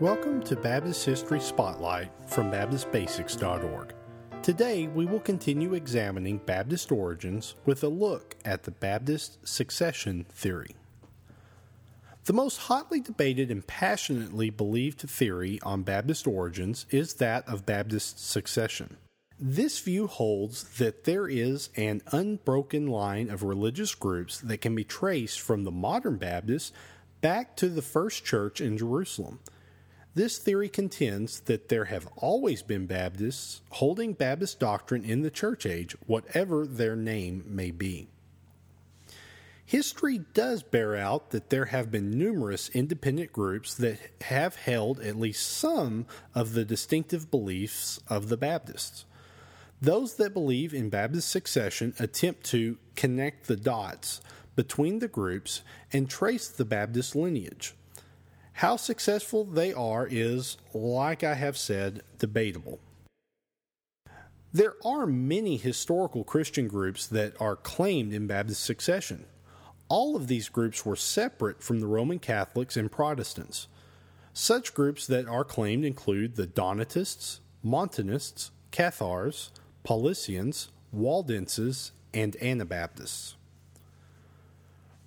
Welcome to Baptist History Spotlight from BaptistBasics.org. Today we will continue examining Baptist origins with a look at the Baptist succession theory. The most hotly debated and passionately believed theory on Baptist origins is that of Baptist succession. This view holds that there is an unbroken line of religious groups that can be traced from the modern Baptists back to the first church in Jerusalem this theory contends that there have always been Baptists holding Baptist doctrine in the church age, whatever their name may be. History does bear out that there have been numerous independent groups that have held at least some of the distinctive beliefs of the Baptists. Those that believe in Baptist succession attempt to connect the dots between the groups and trace the Baptist lineage. How successful they are is, like I have said, debatable. There are many historical Christian groups that are claimed in Baptist succession. All of these groups were separate from the Roman Catholics and Protestants. Such groups that are claimed include the Donatists, Montanists, Cathars, Paulicians, Waldenses, and Anabaptists.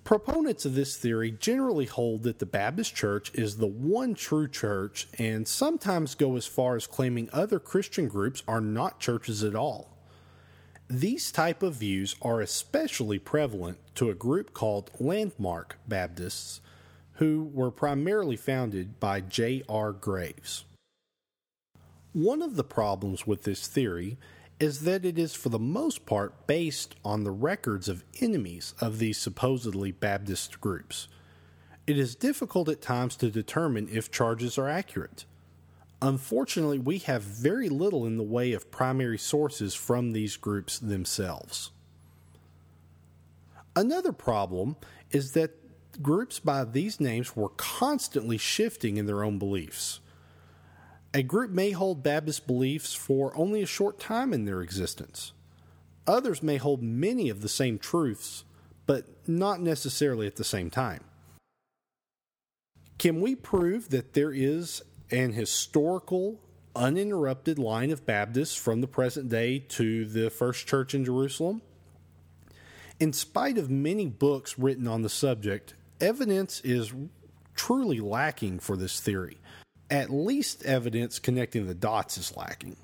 Proponents of this theory generally hold that the Baptist Church is the one true church and sometimes go as far as claiming other Christian groups are not churches at all. These type of views are especially prevalent to a group called Landmark Baptists who were primarily founded by J.R. Graves. One of the problems with this theory is that it is for the most part based on the records of enemies of these supposedly Baptist groups. It is difficult at times to determine if charges are accurate. Unfortunately, we have very little in the way of primary sources from these groups themselves. Another problem is that groups by these names were constantly shifting in their own beliefs. A group may hold Baptist beliefs for only a short time in their existence. Others may hold many of the same truths, but not necessarily at the same time. Can we prove that there is an historical, uninterrupted line of Baptists from the present day to the first church in Jerusalem? In spite of many books written on the subject, evidence is truly lacking for this theory at least evidence connecting the dots is lacking.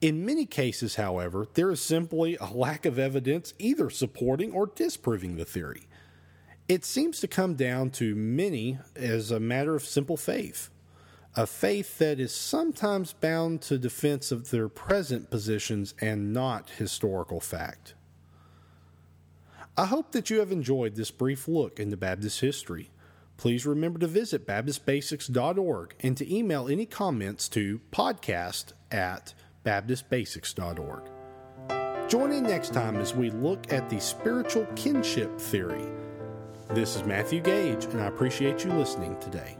In many cases, however, there is simply a lack of evidence either supporting or disproving the theory. It seems to come down to many as a matter of simple faith, a faith that is sometimes bound to defense of their present positions and not historical fact. I hope that you have enjoyed this brief look into Baptist history. Please remember to visit BaptistBasics.org and to email any comments to podcast at BaptistBasics.org. Join in next time as we look at the spiritual kinship theory. This is Matthew Gage, and I appreciate you listening today.